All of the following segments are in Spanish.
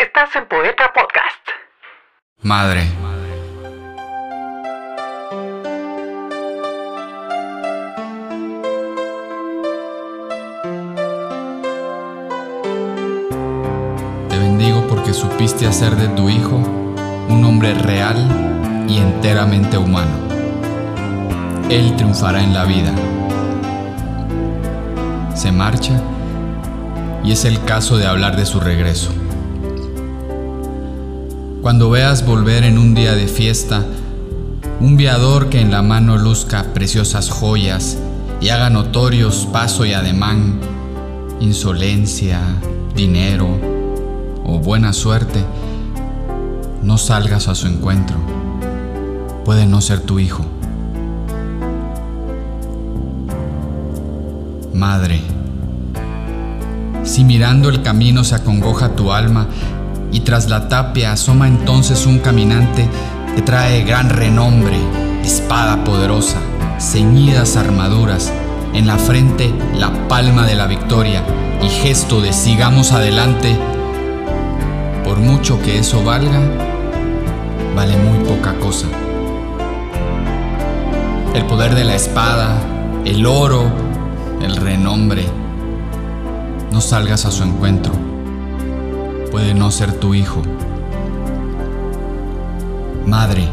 Estás en Poeta Podcast. Madre. Te bendigo porque supiste hacer de tu hijo un hombre real y enteramente humano. Él triunfará en la vida. Se marcha y es el caso de hablar de su regreso. Cuando veas volver en un día de fiesta un viador que en la mano luzca preciosas joyas y haga notorios paso y ademán, insolencia, dinero o buena suerte, no salgas a su encuentro. Puede no ser tu hijo. Madre, si mirando el camino se acongoja tu alma y tras la tapia asoma entonces un caminante que trae gran renombre, espada poderosa, ceñidas armaduras, en la frente la palma de la victoria y gesto de sigamos adelante, por mucho que eso valga, vale muy poca cosa. El poder de la espada, el oro, el renombre, no salgas a su encuentro. Puede no ser tu hijo. Madre,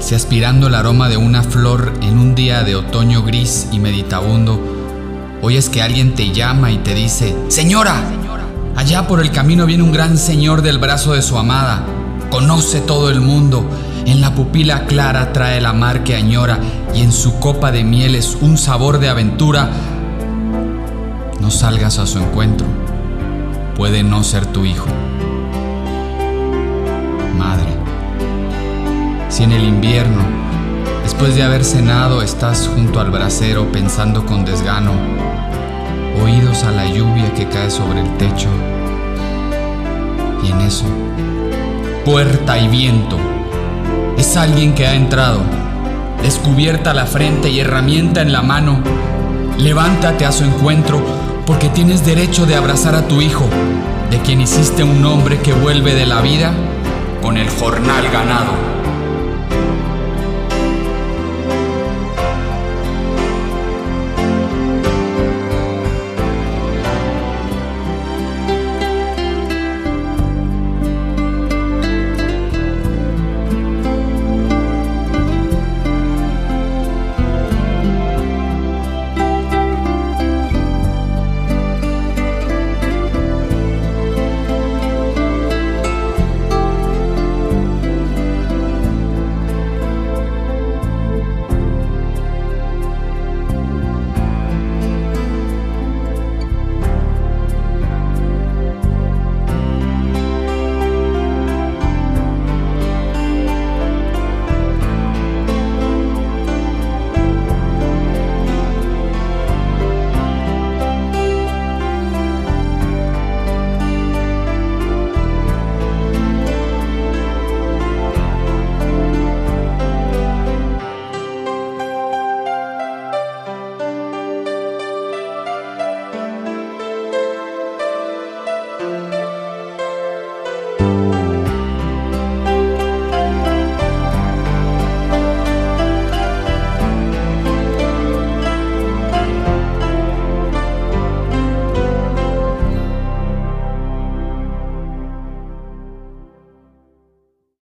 si aspirando el aroma de una flor en un día de otoño gris y meditabundo, oyes que alguien te llama y te dice, Señora, allá por el camino viene un gran señor del brazo de su amada, conoce todo el mundo, en la pupila clara trae la mar que añora y en su copa de miel es un sabor de aventura, no salgas a su encuentro, puede no ser tu hijo. Madre, si en el invierno, después de haber cenado, estás junto al brasero pensando con desgano, oídos a la lluvia que cae sobre el techo, y en eso, puerta y viento, es alguien que ha entrado, descubierta la frente y herramienta en la mano, levántate a su encuentro, porque tienes derecho de abrazar a tu hijo, de quien hiciste un hombre que vuelve de la vida con el jornal ganado.